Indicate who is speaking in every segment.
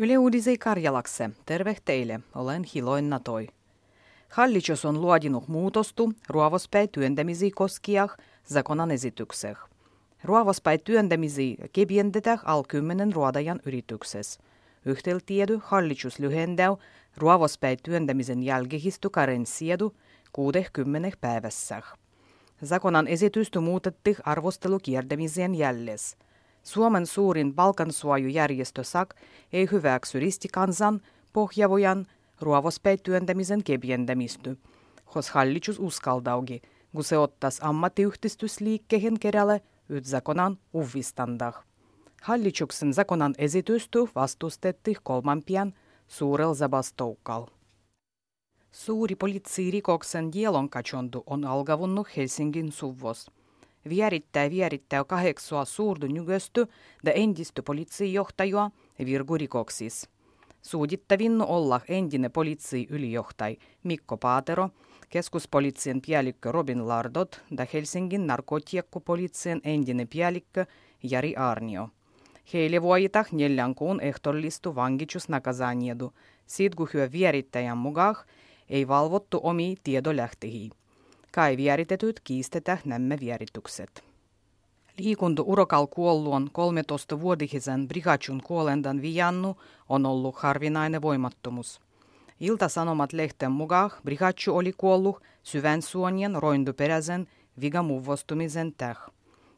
Speaker 1: Yle Uudisei Karjalakse, terve teille, olen Hiloin Natoi. Hallitus on luodinut muutostu ruovospäin työntämisiä koskiah zakonan esitykseh. Ruovospäin työntämisiä kepientetään al kymmenen ruodajan yrityksessä. Yhtel tiedu hallitus lyhendäu ruovospäin työntämisen jälkehistu karenssiedu 60 päivässä. Zakonan esitystä muutettiin arvostelukiertämiseen jälles. Suomen suurin palkansuojujärjestö SAK ei hyväksy ristikansan, pohjavojan, ruovospäin työntämisen hos hallitus uskaldaugi, kun se ottas ammattiyhdistysliikkeen kerälle yt zakonan uvistandah. Hallituksen zakonan esitystä vastustettiin kolman suurel zabastoukal. Suuri poliitsirikoksen dielonkachondu on alkavunnut Helsingin suvvos. Vierittää vierittää kahdeksua suurdu nygösty ja entistä poliisijohtajua virgurikoksis. Suudittavinnu olla entinen poliisiylijohtaj Mikko Paatero, keskuspoliisin päällikkö Robin Lardot ja Helsingin narkotiekkopoliisin entinen päällikkö Jari Arnio. Heille voidaan neljän kuun ehtoollistu vangitsusnakazaniedu, siitä kun hyö vierittäjän mukaan ei valvottu omi tiedolähtehi. Kai vieritetyt kiistetään nämä vieritykset. Liikuntu urokal kuolluon 13-vuotisen Brigachun kuolendan viannu on ollut harvinainen voimattomuus. Ilta-Sanomat lehten mukaan Brigachu oli kuollut syvän suonien roinduperäisen vigamuvostumisen täh.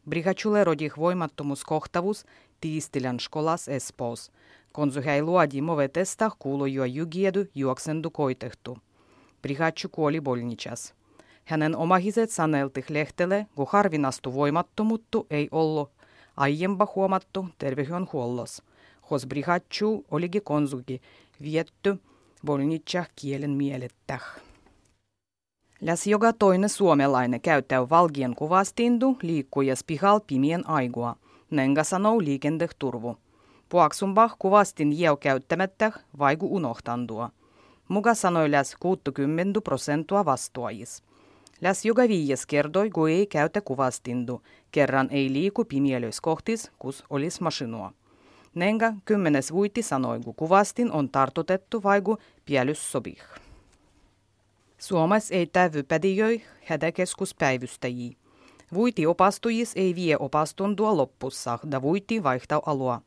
Speaker 1: Brigachulle rodih voimattomuuskohtavuus tiistilän skolas Espoos, konsu hän luodi movetesta kuulu jo jugiedu juoksendu koitehtu. Brigachu kuoli bolnichas. Hänen omahiset saneltih lehtele, kun harvinastu voimattomuuttu ei ollut aiempa huomattu terveydenhuollossa. Hos Brigachu olikin konsuki vietty bolnitsa kielen mielettäh. Läs joka toinen suomalainen käyttää valgien kuvastindu liikkujas pihal pimien aigua. Nenga sanoo liikendeturvu. Puaksumbah kuvastin jeu käyttämättä vaiku unohtandua. Muga sanoi läs 60 prosentua vastuajis. Läs joka viies kerdoi, kun ei käytä kuvastindu. Kerran ei liiku pimielöis kohtis, kus olis masinua. Nenga kymmenes vuiti sanoi, kun kuvastin on tartutettu vaiku pielys sobih. Suomessa ei tävy pädijöi hätäkeskuspäivystäjiä. Vuiti opastujis ei vie opastundua loppussa, da vuiti vaihtaa alua.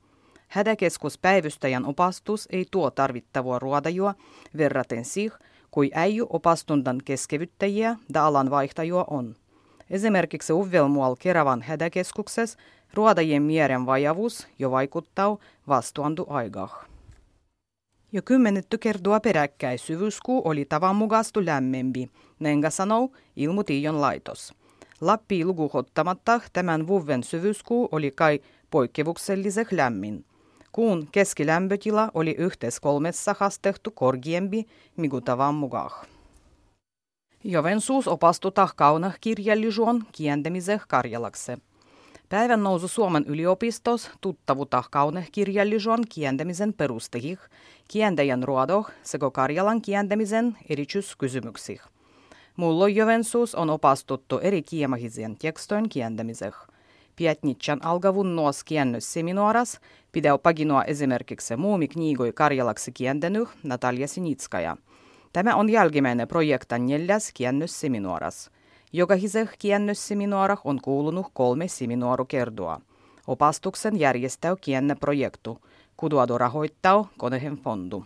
Speaker 1: Hätäkeskuspäivystäjän opastus ei tuo tarvittavua ruodajua verraten siihen, kui äijy opastundan keskevyttäjiä da alan vaihtajua on. Esimerkiksi Uvvelmual Keravan hätäkeskuksessa ruodajien mieren vajavuus jo vaikuttaa aikaa. Jo kymmenetty kertoa peräkkäin syvyyskuu oli tavan mukastu lämmempi, nenga sanoo ilmutiion laitos. Lappi lukuhottamatta tämän vuoden syvyyskuu oli kai poikkeuksellisen lämmin. Kuun keskilämpötila oli yhteis kolmessa hastehtu korkeampi, mikä tavan mukaan. Jovensuus opastuta kauna kirjallisuon kientämiseen Karjalakse. Päivän nousu Suomen yliopistos tuttavuta kaunekirjallisuon kientämisen perustehih, kientäjän ruodoh sekä Karjalan kientämisen erityiskysymyksih. Mullon Jovensuus on opastuttu eri kiemahisien tekstojen kientämiseen. Pietnitsan algavun nuos kiennösseminaaras pidäu paginoa esimerkiksi muumikniigoi Karjalaksi kientänyt Natalia Sinitskaja. Tämä on jälkimmäinen projektan neljäs kiennösseminaaras. Jokaiseh kiennösseminaarah on kuulunut kolme seminaarukertoa. Opastuksen järjestää kienne projektu, kuduadu rahoittaa konehen fondu.